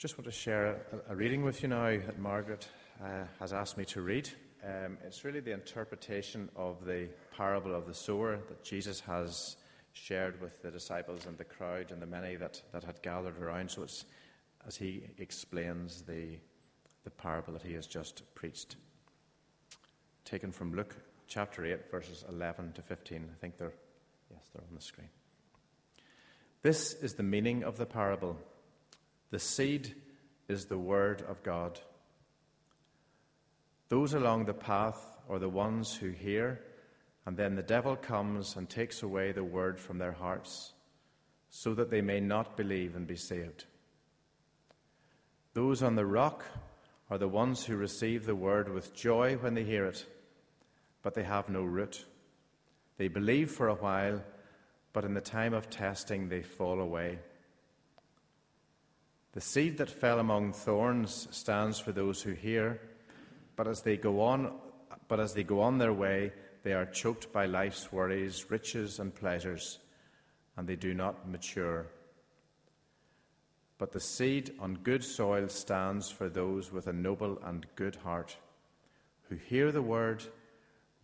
Just want to share a, a reading with you now that Margaret uh, has asked me to read. Um, it's really the interpretation of the parable of the sower that Jesus has shared with the disciples and the crowd and the many that, that had gathered around. So it's as he explains the, the parable that he has just preached. Taken from Luke chapter 8, verses 11 to 15. I think they're, yes, they're on the screen. This is the meaning of the parable. The seed is the word of God. Those along the path are the ones who hear, and then the devil comes and takes away the word from their hearts, so that they may not believe and be saved. Those on the rock are the ones who receive the word with joy when they hear it, but they have no root. They believe for a while, but in the time of testing they fall away. The seed that fell among thorns stands for those who hear, but as they go on, but as they go on their way, they are choked by life's worries, riches, and pleasures, and they do not mature. But the seed on good soil stands for those with a noble and good heart, who hear the word,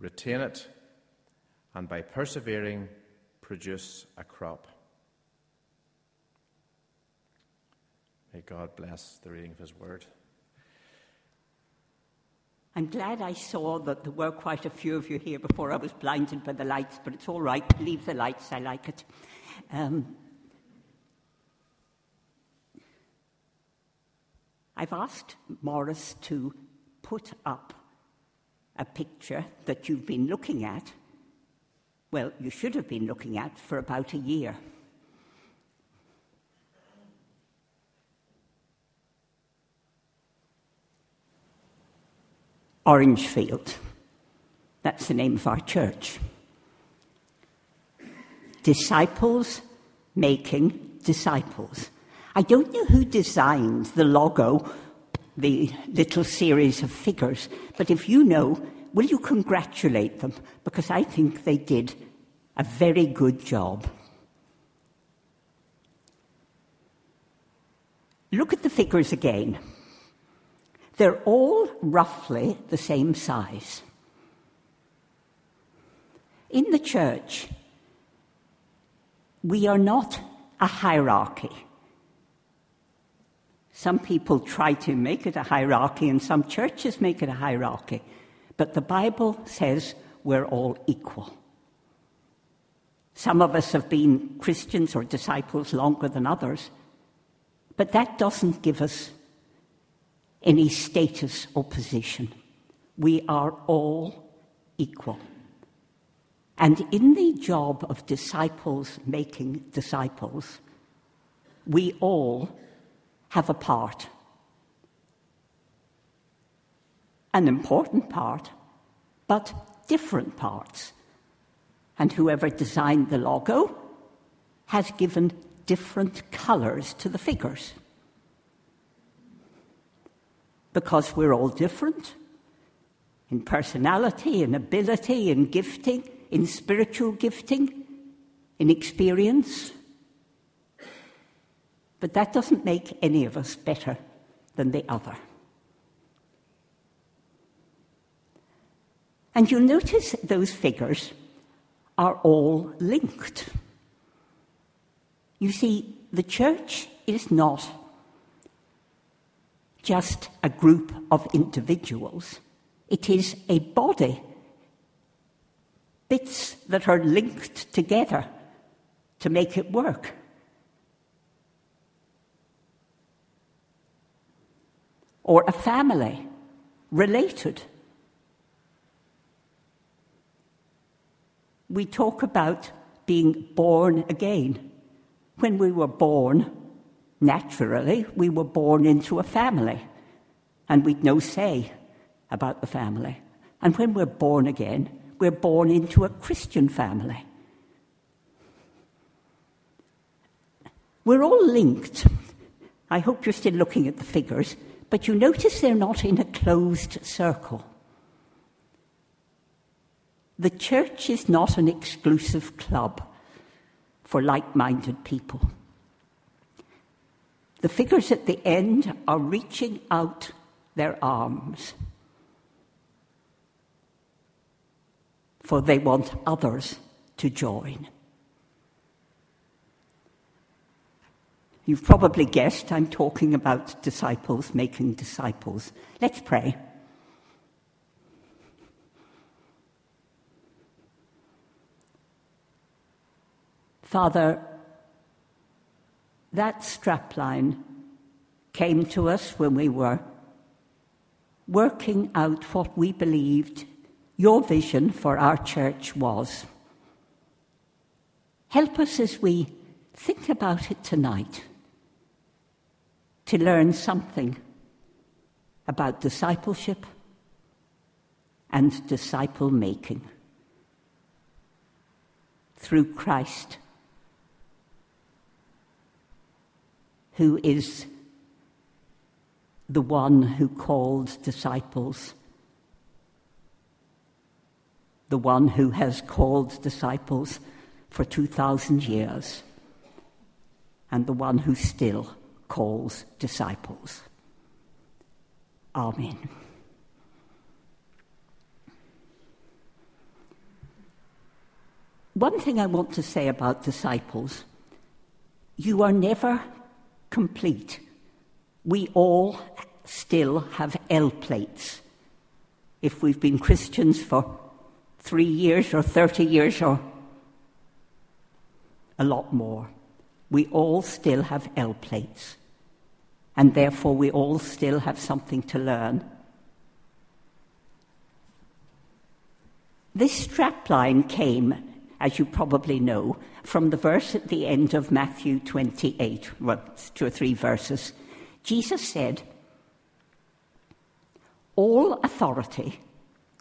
retain it, and by persevering, produce a crop. May God bless the reading of His word. I'm glad I saw that there were quite a few of you here before I was blinded by the lights, but it's all right. Leave the lights, I like it. Um, I've asked Morris to put up a picture that you've been looking at. Well, you should have been looking at for about a year. Orangefield. That's the name of our church. Disciples making disciples. I don't know who designed the logo, the little series of figures, but if you know, will you congratulate them? Because I think they did a very good job. Look at the figures again. They're all roughly the same size. In the church, we are not a hierarchy. Some people try to make it a hierarchy, and some churches make it a hierarchy. But the Bible says we're all equal. Some of us have been Christians or disciples longer than others, but that doesn't give us any status or position. We are all equal. And in the job of disciples making disciples, we all have a part. An important part, but different parts. And whoever designed the logo has given different colours to the figures because we're all different in personality, in ability, in gifting, in spiritual gifting, in experience. But that doesn't make any of us better than the other. And you'll notice those figures are all linked. You see, the church is not just a group of individuals, it is a body. Bits that are linked together to make it work. Or a family, related. We talk about being born again. When we were born, naturally, we were born into a family, and we'd no say about the family. And when we're born again, we're born into a Christian family. We're all linked. I hope you're still looking at the figures, but you notice they're not in a closed circle. The church is not an exclusive club for like minded people. The figures at the end are reaching out their arms, for they want others to join. You've probably guessed I'm talking about disciples making disciples. Let's pray. Father, that strapline came to us when we were working out what we believed your vision for our church was. Help us as we think about it tonight to learn something about discipleship and disciple making through Christ, who is the one who called disciples, the one who has called disciples for 2,000 years, and the one who still calls disciples. Amen. One thing I want to say about disciples you are never complete. We all still have L plates. If we've been Christians for three years or 30 years or a lot more we all still have L plates, and therefore we all still have something to learn. This strapline came, as you probably know, from the verse at the end of Matthew 28, well, two or three verses. Jesus said, All authority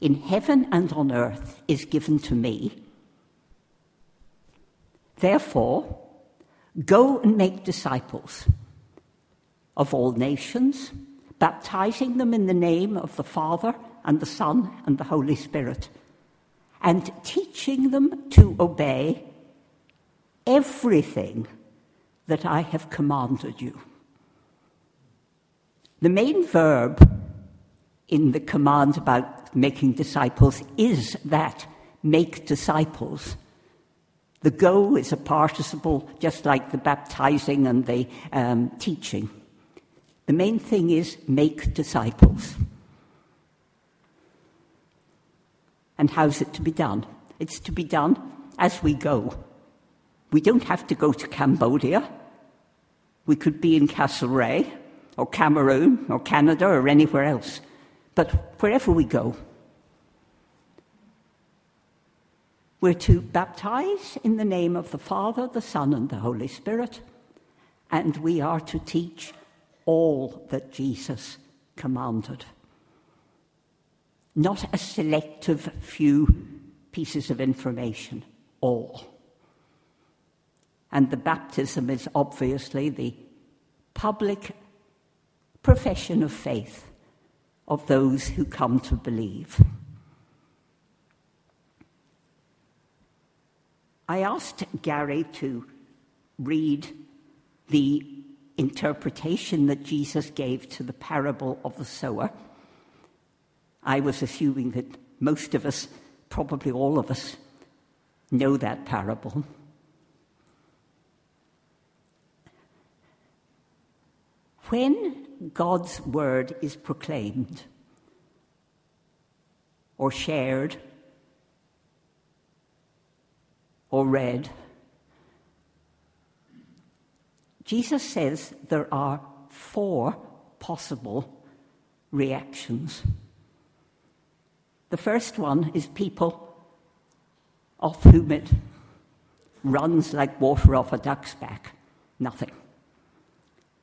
in heaven and on earth is given to me. Therefore, Go and make disciples of all nations, baptizing them in the name of the Father and the Son and the Holy Spirit, and teaching them to obey everything that I have commanded you. The main verb in the command about making disciples is that make disciples. The go is a participle, just like the baptizing and the um, teaching. The main thing is make disciples. And how's it to be done? It's to be done as we go. We don't have to go to Cambodia. We could be in Castlereagh or Cameroon or Canada or anywhere else. But wherever we go, We're to baptize in the name of the Father, the Son, and the Holy Spirit, and we are to teach all that Jesus commanded. Not a selective few pieces of information, all. And the baptism is obviously the public profession of faith of those who come to believe. I asked Gary to read the interpretation that Jesus gave to the parable of the sower. I was assuming that most of us, probably all of us, know that parable. When God's word is proclaimed or shared or read, Jesus says there are four possible reactions. The first one is people off whom it runs like water off a duck's back. Nothing.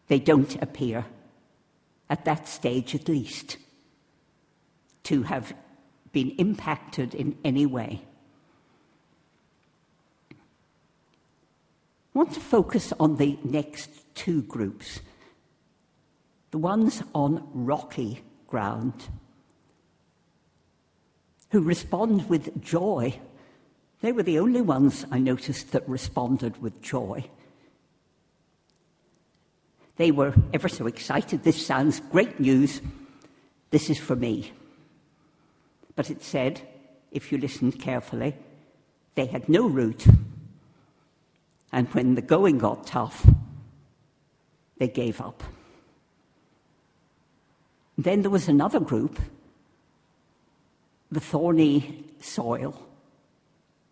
They don't appear, at that stage at least, to have been impacted in any way. I want to focus on the next two groups the ones on rocky ground, who respond with joy. They were the only ones I noticed that responded with joy. They were ever so excited. This sounds great news. This is for me. But it said, if you listened carefully, they had no root. And when the going got tough, they gave up. Then there was another group, the thorny soil,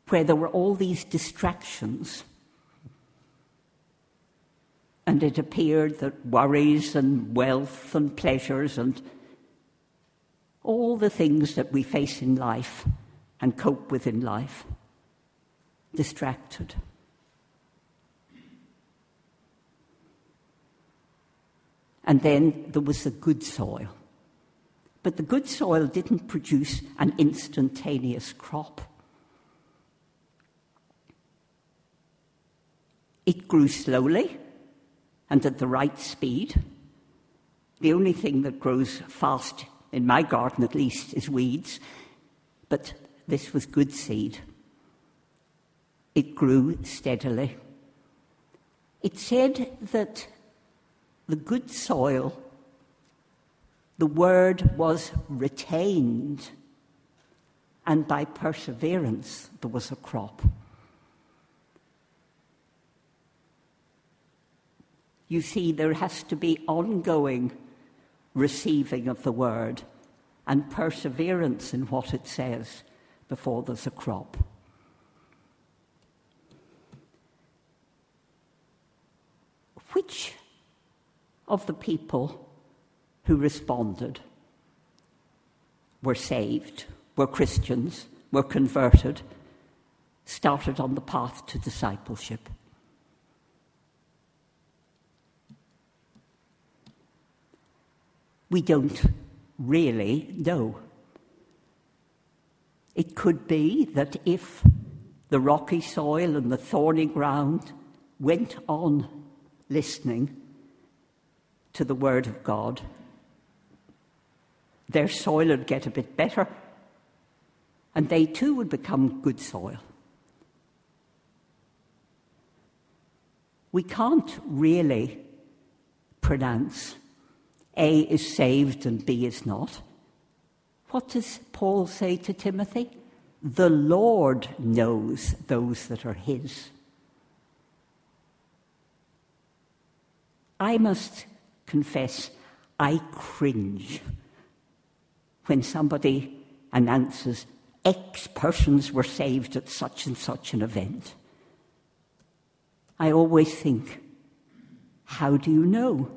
where there were all these distractions. And it appeared that worries and wealth and pleasures and all the things that we face in life and cope with in life distracted. And then there was the good soil. But the good soil didn't produce an instantaneous crop. It grew slowly and at the right speed. The only thing that grows fast, in my garden at least, is weeds. But this was good seed. It grew steadily. It said that the good soil, the word was retained, and by perseverance there was a crop. You see, there has to be ongoing receiving of the word and perseverance in what it says before there's a crop. Which of the people who responded were saved, were Christians, were converted, started on the path to discipleship. We don't really know. It could be that if the rocky soil and the thorny ground went on listening, to the Word of God, their soil would get a bit better, and they too would become good soil. We can't really pronounce A is saved and B is not. What does Paul say to Timothy? The Lord knows those that are his. I must confess, I cringe when somebody announces X persons were saved at such and such an event. I always think, how do you know?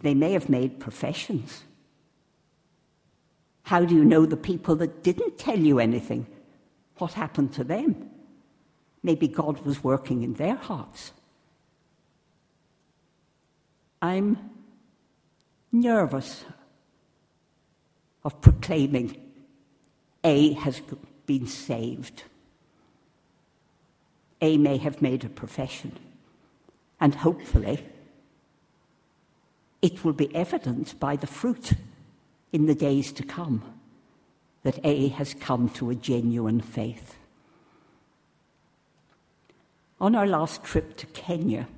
They may have made professions. How do you know the people that didn't tell you anything? What happened to them? Maybe God was working in their hearts. I'm nervous of proclaiming A has been saved. A may have made a profession, and hopefully it will be evident by the fruit in the days to come that A has come to a genuine faith. On our last trip to Kenya,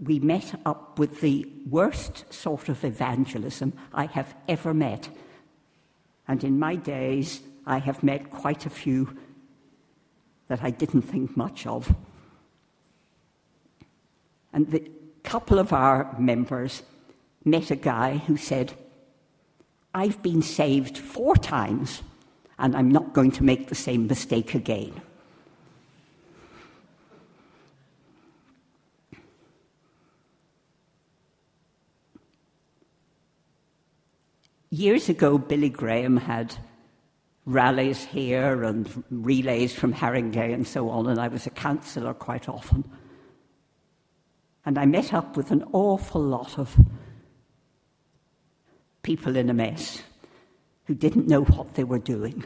we met up with the worst sort of evangelism I have ever met. And in my days, I have met quite a few that I didn't think much of. And the couple of our members met a guy who said, I've been saved four times, and I'm not going to make the same mistake again. Years ago, Billy Graham had rallies here and relays from Harringay and so on, and I was a councillor quite often. And I met up with an awful lot of people in a mess who didn't know what they were doing.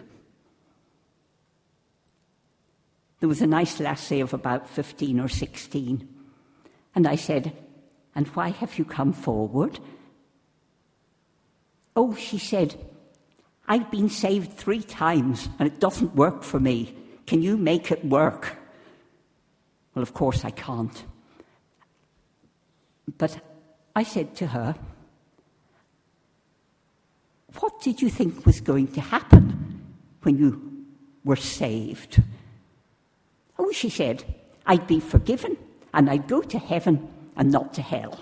There was a nice lassie of about 15 or 16, and I said, And why have you come forward? Oh, she said, I've been saved three times and it doesn't work for me. Can you make it work? Well, of course I can't. But I said to her, What did you think was going to happen when you were saved? Oh, she said, I'd be forgiven and I'd go to heaven and not to hell.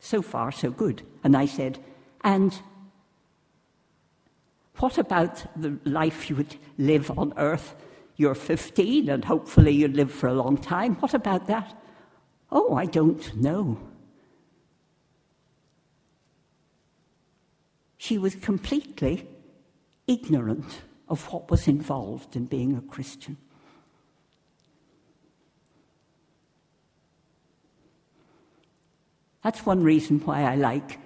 So far, so good. And I said, And what about the life you would live on earth? You're 15 and hopefully you'll live for a long time. What about that? Oh, I don't know. She was completely ignorant of what was involved in being a Christian. That's one reason why I like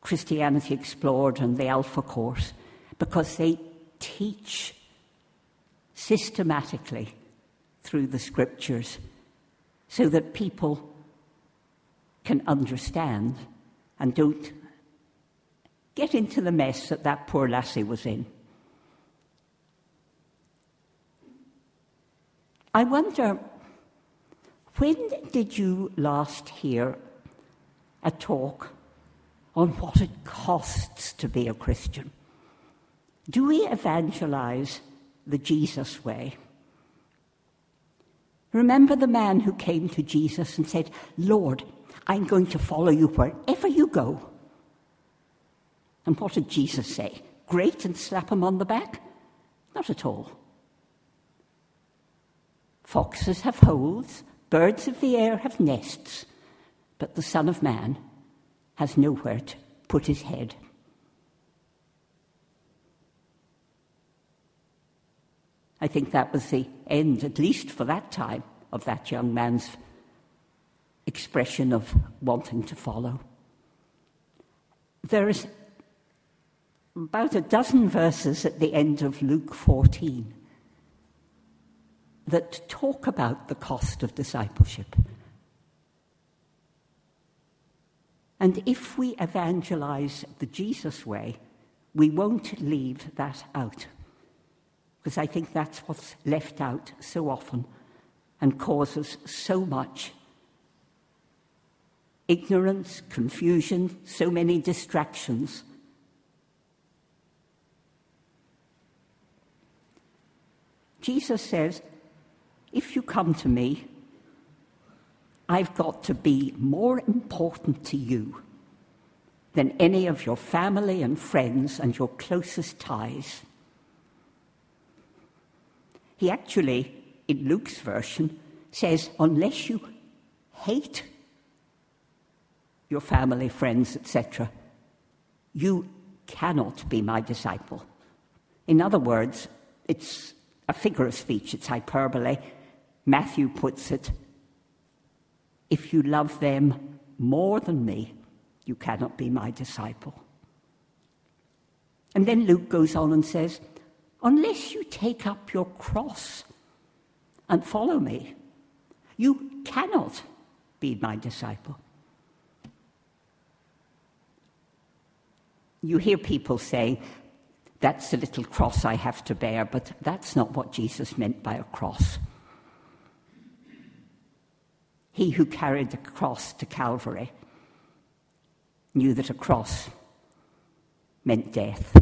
Christianity Explored and the Alpha Course, because they teach systematically through the scriptures so that people can understand and don't get into the mess that that poor lassie was in. I wonder, when did you last hear a talk on what it costs to be a Christian? Do we evangelize the Jesus way? Remember the man who came to Jesus and said, Lord, I'm going to follow you wherever you go. And what did Jesus say? Great and slap him on the back? Not at all. Foxes have holes, birds of the air have nests, but the Son of Man has nowhere to put his head. I think that was the end, at least for that time, of that young man's expression of wanting to follow. There is about a dozen verses at the end of Luke 14 that talk about the cost of discipleship. And if we evangelize the Jesus way, we won't leave that out because I think that's what's left out so often and causes so much ignorance, confusion, so many distractions. Jesus says, if you come to me, I've got to be more important to you than any of your family and friends and your closest ties. He actually, in Luke's version, says, unless you hate your family, friends, etc., you cannot be my disciple. In other words, it's a figure of speech, it's hyperbole. Matthew puts it if you love them more than me, you cannot be my disciple. And then Luke goes on and says, unless you take up your cross and follow me, you cannot be my disciple. You hear people saying, that's a little cross I have to bear, but that's not what Jesus meant by a cross. He who carried the cross to Calvary knew that a cross meant death.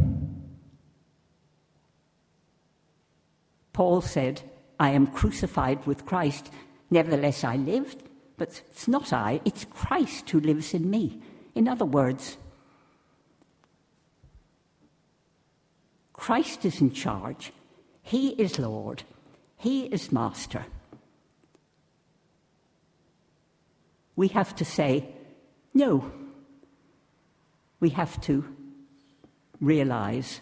Paul said, I am crucified with Christ. Nevertheless, I live, but it's not I, it's Christ who lives in me. In other words, Christ is in charge. He is Lord. He is Master. We have to say, no. We have to realize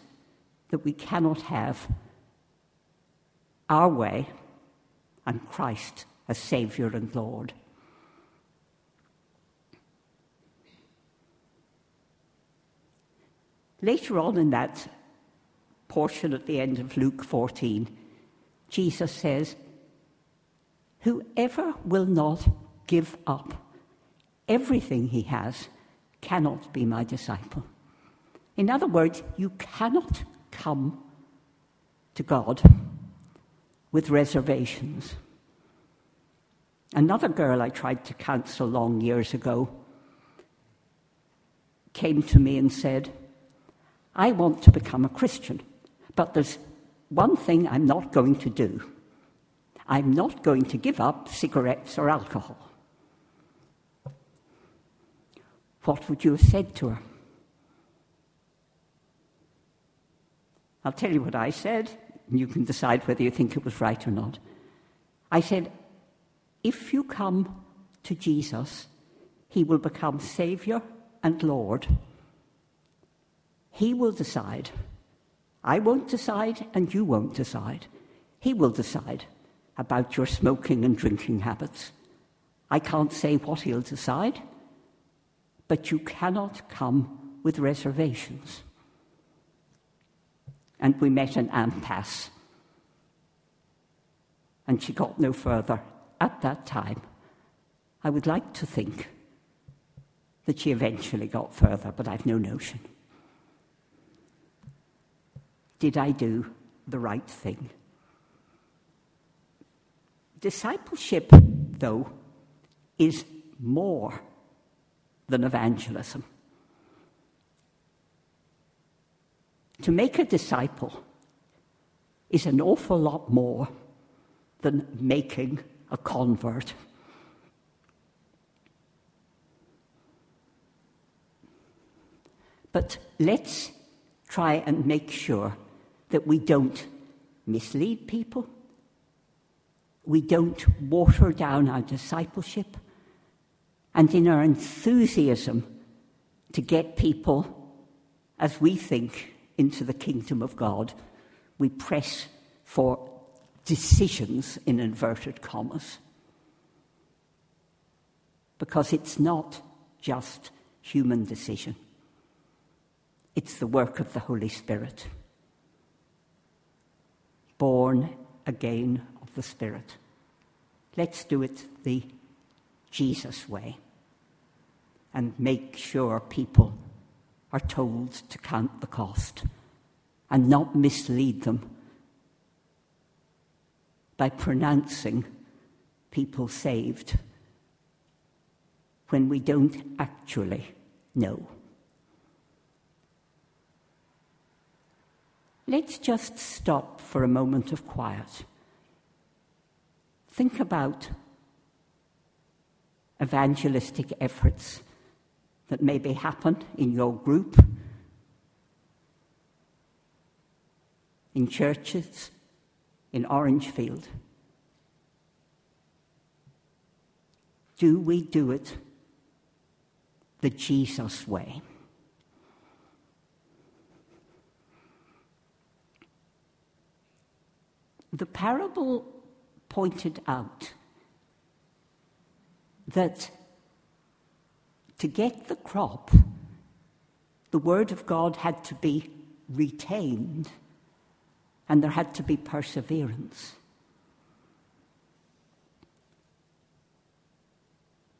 that we cannot have our way and Christ as Saviour and Lord. Later on in that portion at the end of Luke 14, Jesus says, Whoever will not give up everything he has cannot be my disciple. In other words, you cannot come to God with reservations. Another girl I tried to counsel long years ago came to me and said, I want to become a Christian, but there's one thing I'm not going to do. I'm not going to give up cigarettes or alcohol. What would you have said to her? I'll tell you what I said, and you can decide whether you think it was right or not. I said, if you come to Jesus, he will become Saviour and Lord. He will decide. I won't decide, and you won't decide. He will decide about your smoking and drinking habits. I can't say what he'll decide, but you cannot come with reservations. And we met an impasse. And she got no further at that time. I would like to think that she eventually got further, but I've no notion. Did I do the right thing? Discipleship, though, is more than evangelism. To make a disciple is an awful lot more than making a convert. But let's try and make sure that we don't mislead people, we don't water down our discipleship, and in our enthusiasm to get people, as we think, into the kingdom of God, we press for decisions in inverted commas. Because it's not just human decision, it's the work of the Holy Spirit. Born again of the Spirit. Let's do it the Jesus way and make sure people are told to count the cost and not mislead them by pronouncing people saved when we don't actually know. Let's just stop for a moment of quiet. Think about evangelistic efforts that maybe happen in your group, in churches, in Orangefield. Do we do it the Jesus way? The parable pointed out that to get the crop, the Word of God had to be retained and there had to be perseverance.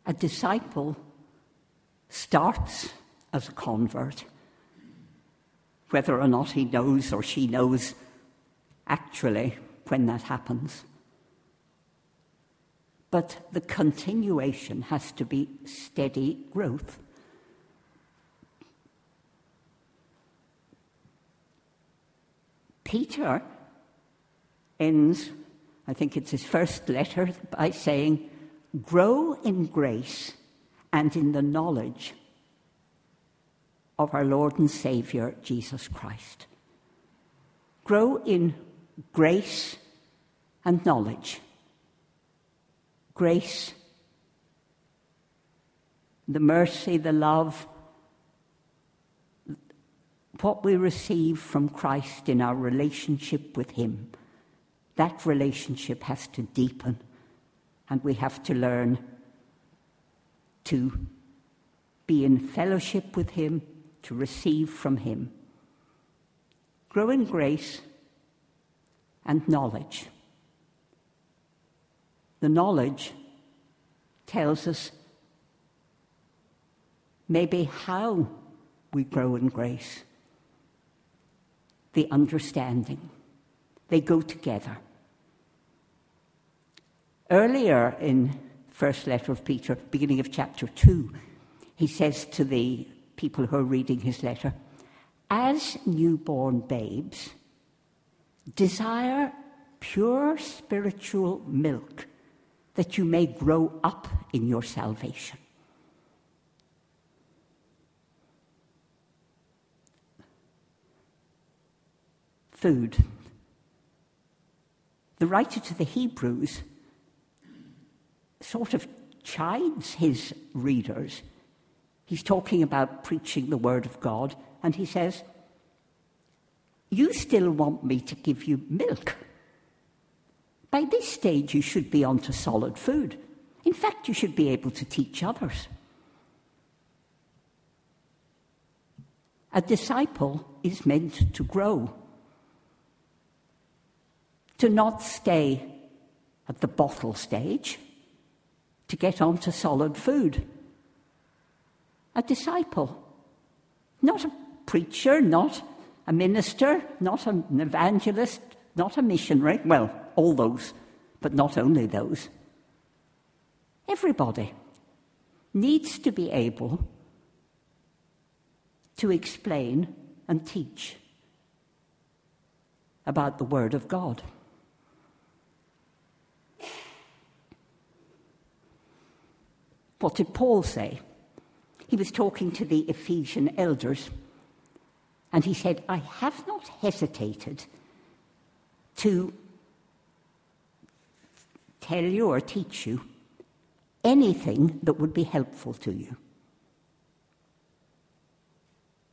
A disciple starts as a convert, whether or not he knows or she knows actually when that happens. But the continuation has to be steady growth. Peter ends, I think it's his first letter, by saying, Grow in grace and in the knowledge of our Lord and Saviour, Jesus Christ. Grow in grace and knowledge. Grace, the mercy, the love, what we receive from Christ in our relationship with Him, that relationship has to deepen, and we have to learn to be in fellowship with Him, to receive from Him. Grow in grace and knowledge. The knowledge tells us maybe how we grow in grace the understanding. They go together. Earlier in first letter of Peter, beginning of chapter 2. He says to the people who are reading his letter, As newborn babes, desire pure spiritual milk that you may grow up in your salvation. Food. The writer to the Hebrews sort of chides his readers. He's talking about preaching the Word of God, and he says, You still want me to give you milk? By this stage, you should be onto solid food. In fact, you should be able to teach others. A disciple is meant to grow, to not stay at the bottle stage, to get onto solid food. A disciple, not a preacher, not a minister, not an evangelist, not a missionary. Well, all those, but not only those. Everybody needs to be able to explain and teach about the Word of God. What did Paul say? He was talking to the Ephesian elders, and he said, I have not hesitated to tell you or teach you anything that would be helpful to you.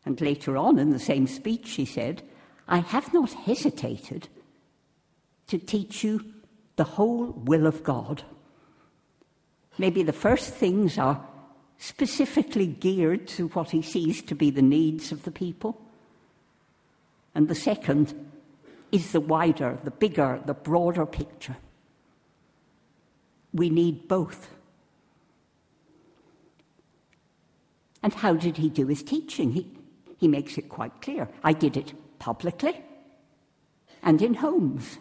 And later on in the same speech, she said, I have not hesitated to teach you the whole will of God. Maybe the first things are specifically geared to what he sees to be the needs of the people. And the second is the wider, the bigger, the broader picture. We need both. And how did he do his teaching? He, he makes it quite clear. I did it publicly and in homes.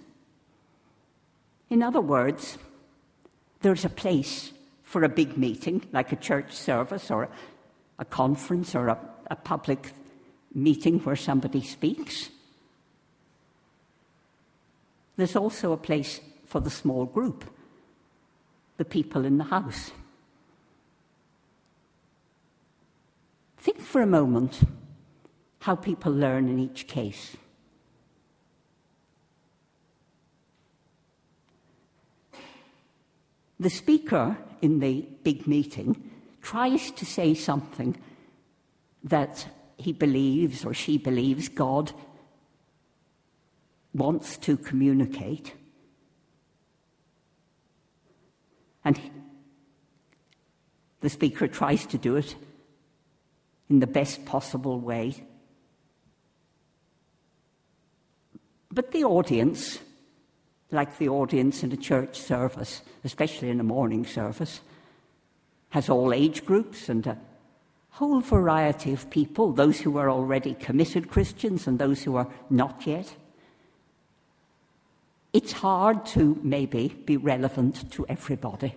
In other words, there's a place for a big meeting, like a church service or a conference or a, a public meeting where somebody speaks. There's also a place for the small group the people in the house. Think for a moment how people learn in each case. The speaker in the big meeting tries to say something that he believes or she believes God wants to communicate. And the speaker tries to do it in the best possible way. But the audience, like the audience in a church service, especially in a morning service, has all age groups and a whole variety of people, those who are already committed Christians and those who are not yet. It's hard to maybe be relevant to everybody.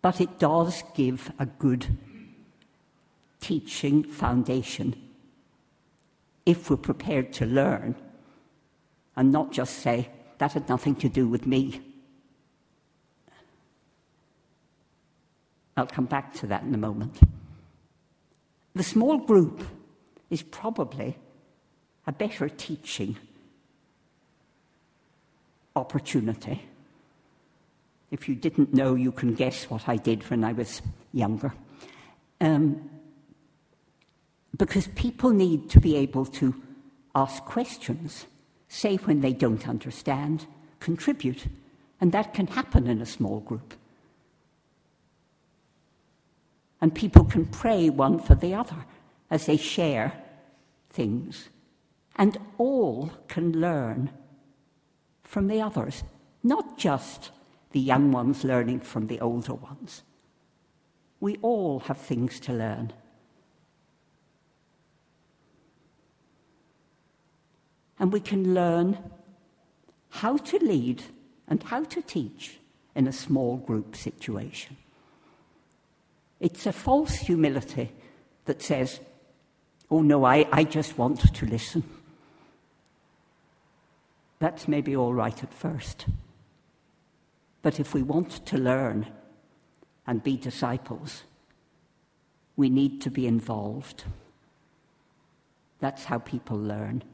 But it does give a good teaching foundation if we're prepared to learn and not just say, that had nothing to do with me. I'll come back to that in a moment. The small group is probably a better teaching opportunity. If you didn't know, you can guess what I did when I was younger. Um, because people need to be able to ask questions, say when they don't understand, contribute, and that can happen in a small group. And people can pray one for the other as they share things, and all can learn from the others, not just the young ones learning from the older ones. We all have things to learn. And we can learn how to lead and how to teach in a small group situation. It's a false humility that says, oh no, I, I just want to listen. That's maybe all right at first. But if we want to learn and be disciples, we need to be involved. That's how people learn.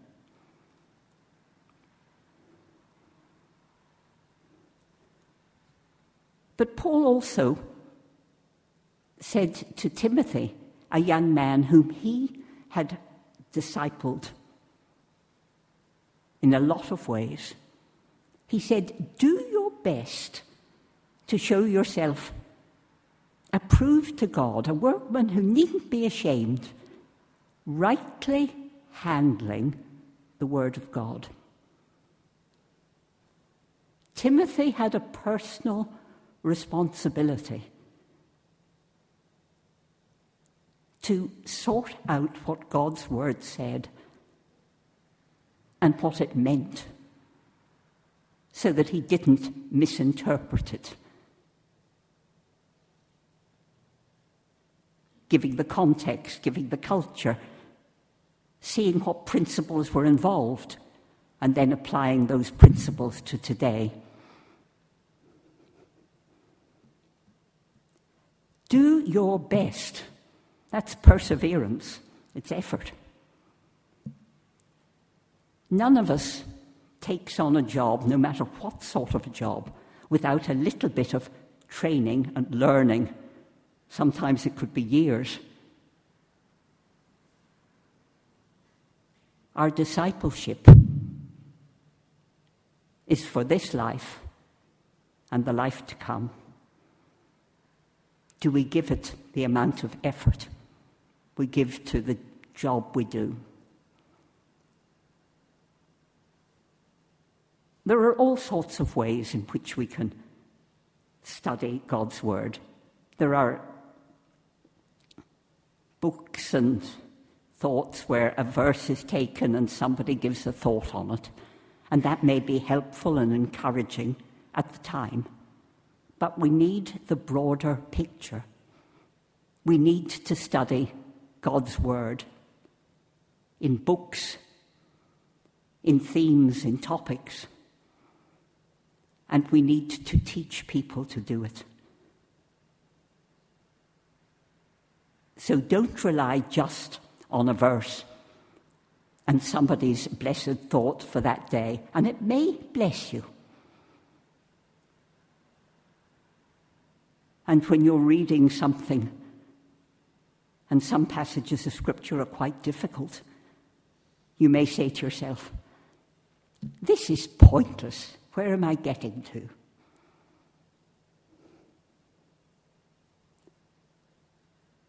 But Paul also said to Timothy, a young man whom he had discipled in a lot of ways, he said, Do your best to show yourself approved to God, a workman who needn't be ashamed, rightly handling the Word of God. Timothy had a personal responsibility to sort out what God's Word said and what it meant so that he didn't misinterpret it. Giving the context, giving the culture, seeing what principles were involved, and then applying those principles to today. Do your best. That's perseverance, it's effort. None of us takes on a job, no matter what sort of a job, without a little bit of training and learning. Sometimes it could be years. Our discipleship is for this life and the life to come. Do we give it the amount of effort we give to the job we do? There are all sorts of ways in which we can study God's Word. There are books and thoughts where a verse is taken and somebody gives a thought on it, and that may be helpful and encouraging at the time. But we need the broader picture. We need to study God's Word in books, in themes, in topics and we need to teach people to do it. So don't rely just on a verse and somebody's blessed thought for that day, and it may bless you. And when you're reading something, and some passages of Scripture are quite difficult, you may say to yourself, This is pointless. Where am I getting to?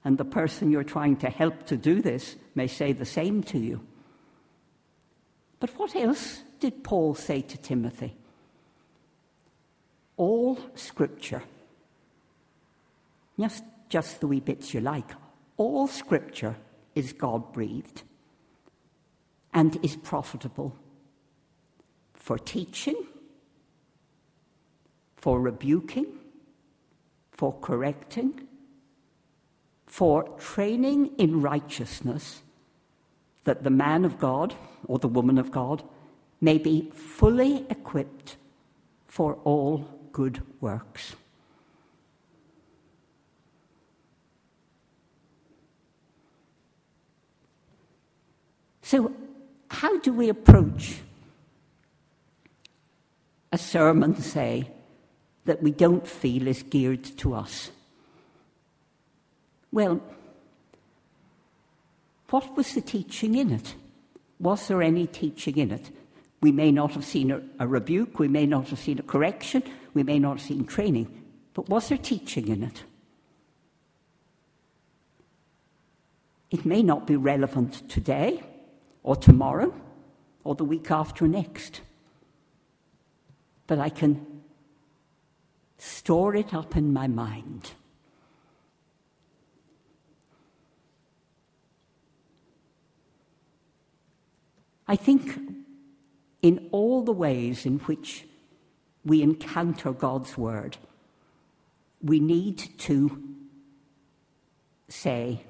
And the person you're trying to help to do this may say the same to you. But what else did Paul say to Timothy? All scripture, just, just the wee bits you like, all scripture is God breathed and is profitable for teaching for rebuking, for correcting, for training in righteousness, that the man of God or the woman of God may be fully equipped for all good works. So, how do we approach a sermon, say, that we don't feel is geared to us? Well, what was the teaching in it? Was there any teaching in it? We may not have seen a, a, rebuke, we may not have seen a correction, we may not have seen training, but was there teaching in it? It may not be relevant today, or tomorrow, or the week after next. But I can store it up in my mind. I think in all the ways in which we encounter God's word, we need to say,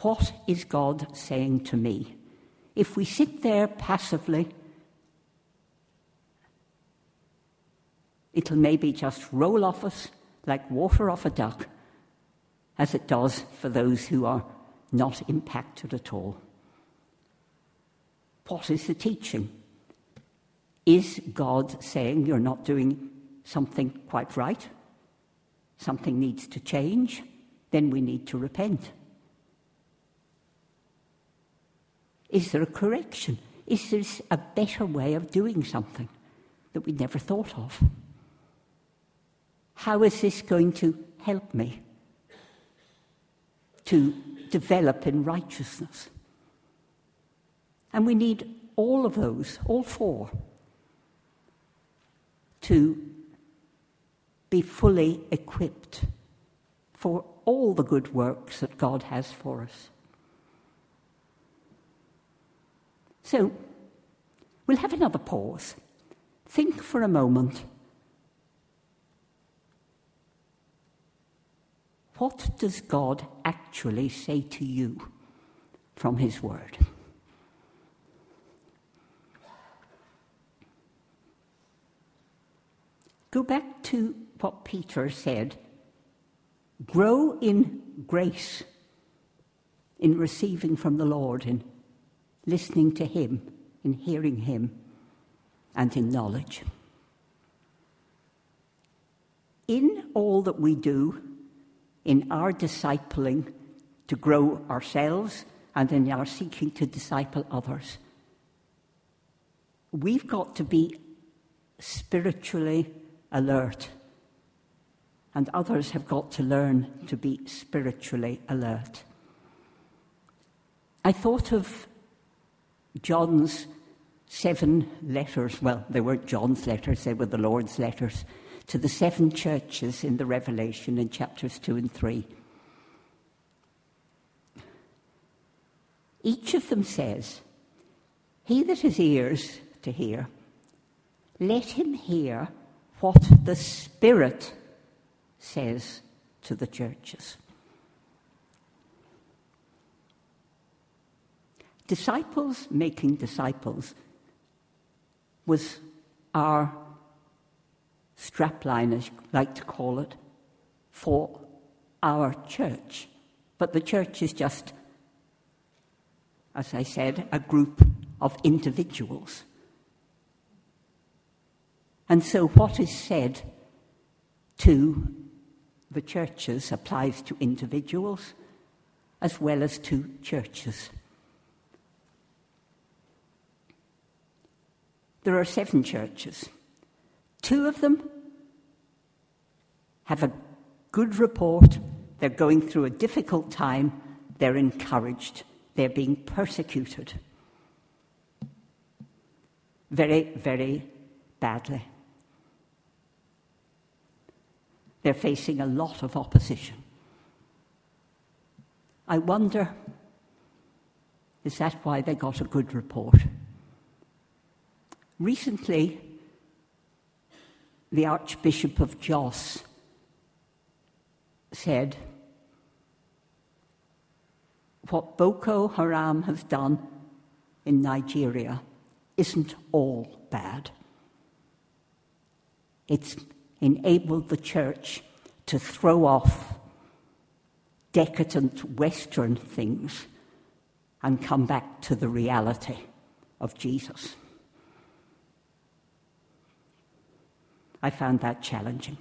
What is God saying to me? If we sit there passively, it'll maybe just roll off us like water off a duck, as it does for those who are not impacted at all. What is the teaching? Is God saying you're not doing something quite right? Something needs to change? Then we need to repent. Is there a correction? Is there a better way of doing something that we never thought of? How is this going to help me to develop in righteousness? And we need all of those, all four, to be fully equipped for all the good works that God has for us. So, we'll have another pause. Think for a moment What does God actually say to you from His Word? Go back to what Peter said grow in grace, in receiving from the Lord, in listening to Him, in hearing Him, and in knowledge. In all that we do, in our discipling to grow ourselves and in our seeking to disciple others. We've got to be spiritually alert, and others have got to learn to be spiritually alert. I thought of John's seven letters. Well, they weren't John's letters, they were the Lord's letters to the seven churches in the Revelation in chapters 2 and 3. Each of them says, He that has ears to hear, let him hear what the Spirit says to the churches. Disciples making disciples was our strapline, as you like to call it, for our church. But the church is just, as I said, a group of individuals. And so what is said to the churches applies to individuals as well as to churches. There are seven churches. Two of them have a good report, they're going through a difficult time, they're encouraged, they're being persecuted. Very, very badly. They're facing a lot of opposition. I wonder is that why they got a good report? Recently, the Archbishop of Jos said, What Boko Haram has done in Nigeria isn't all bad. It's enabled the church to throw off decadent Western things and come back to the reality of Jesus. I found that challenging.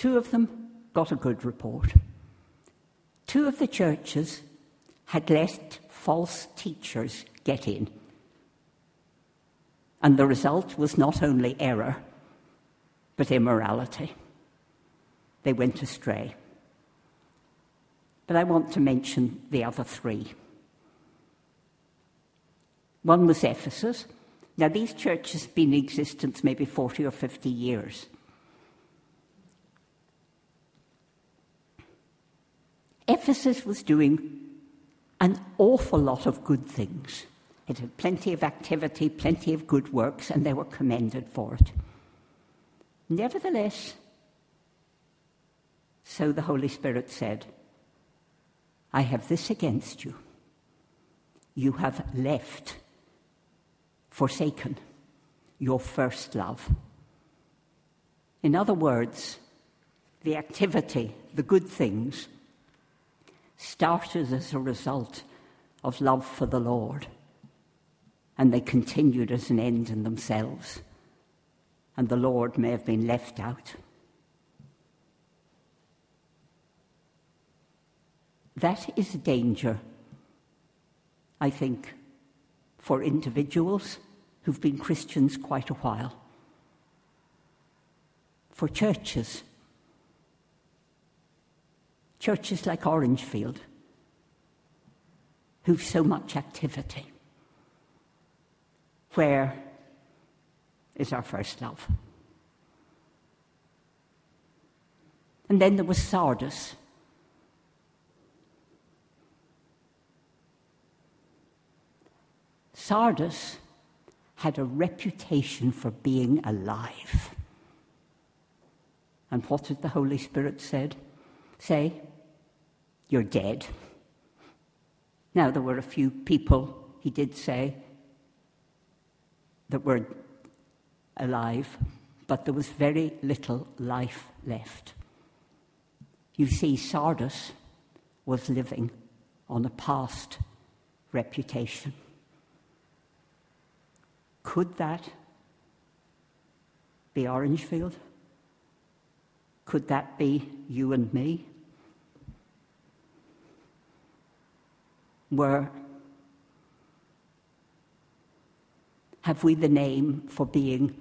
Two of them got a good report. Two of the churches had let false teachers get in. And the result was not only error, but immorality. They went astray. But I want to mention the other three. One was Ephesus. Now, these churches have been in existence maybe 40 or 50 years. Ephesus was doing an awful lot of good things. It had plenty of activity, plenty of good works, and they were commended for it. Nevertheless, so the Holy Spirit said, I have this against you. You have left, forsaken your first love. In other words, the activity, the good things, started as a result of love for the Lord, and they continued as an end in themselves, and the Lord may have been left out. That is a danger, I think, for individuals who've been Christians quite a while, for churches churches like Orangefield, who've so much activity. Where is our first love? And then there was Sardis. Sardis had a reputation for being alive. And what did the Holy Spirit said, say? You're dead. Now, there were a few people, he did say, that were alive, but there was very little life left. You see, Sardis was living on a past reputation. Could that be Orangefield? Could that be you and me? Were have we the name for being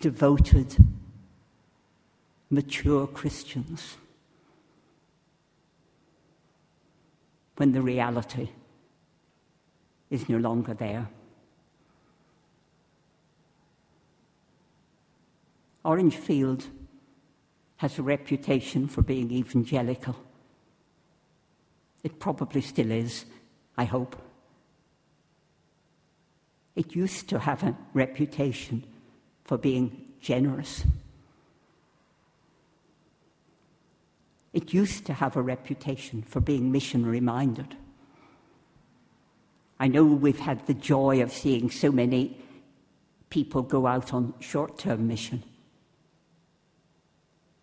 devoted, mature Christians? When the reality is no longer there. Orangefield has a reputation for being evangelical. It probably still is, I hope. It used to have a reputation for being generous. It used to have a reputation for being missionary minded. I know we've had the joy of seeing so many people go out on short term mission.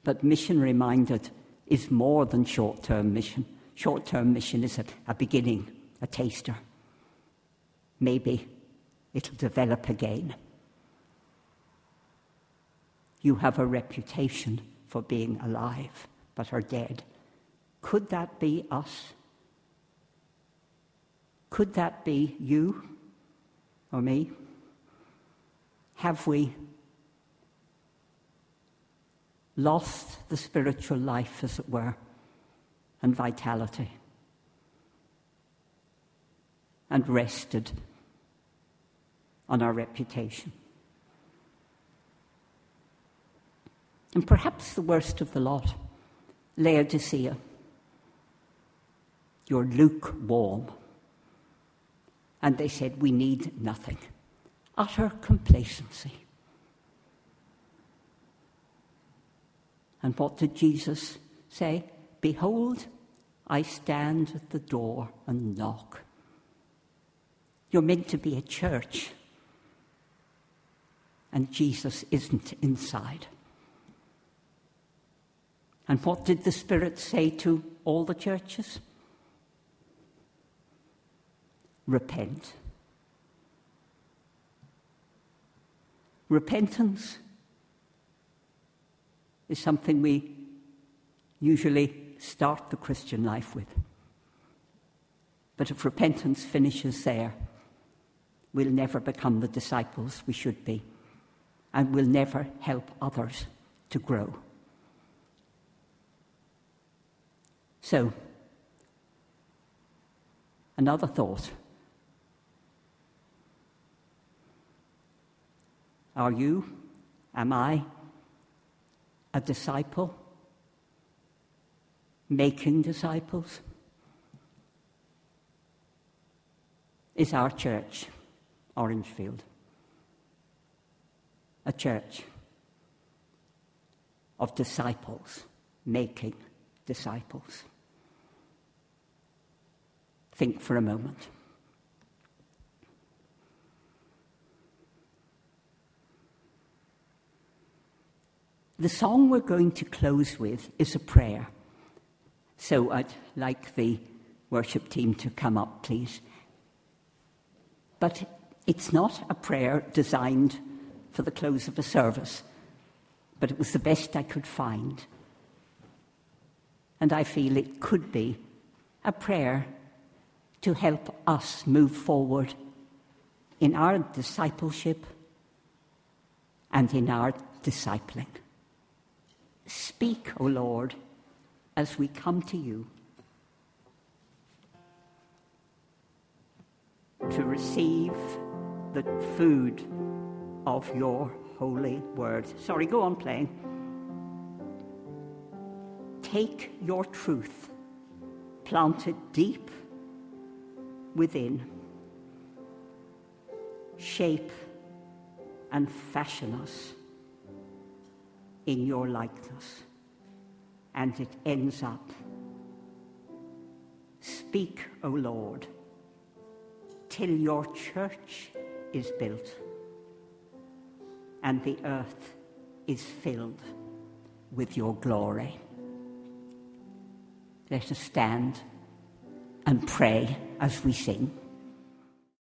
But missionary minded is more than short term mission. Short term mission is a, a beginning, a taster. Maybe it'll develop again. You have a reputation for being alive, but are dead. Could that be us? Could that be you or me? Have we lost the spiritual life, as it were? And vitality and rested on our reputation. And perhaps the worst of the lot, Laodicea. You're lukewarm. And they said, We need nothing. Utter complacency. And what did Jesus say? Behold, I stand at the door and knock. You're meant to be a church, and Jesus isn't inside. And what did the Spirit say to all the churches? Repent. Repentance is something we usually start the Christian life with. But if repentance finishes there, we'll never become the disciples we should be, and we'll never help others to grow. So, another thought. Are you, am I, a disciple making disciples? is our church, Orangefield. A church of disciples making disciples. Think for a moment. The song we're going to close with is a prayer. So I'd like the worship team to come up, please. But it's not a prayer designed for the close of a service, but it was the best I could find. And I feel it could be a prayer to help us move forward in our discipleship and in our discipling. Speak, O Lord, as we come to you to receive the food of your holy word. Sorry, go on playing. Take your truth, plant it deep within, shape and fashion us in your likeness. And it ends up Speak, O Lord, till your church is built and the earth is filled with your glory. Let us stand and pray as we sing.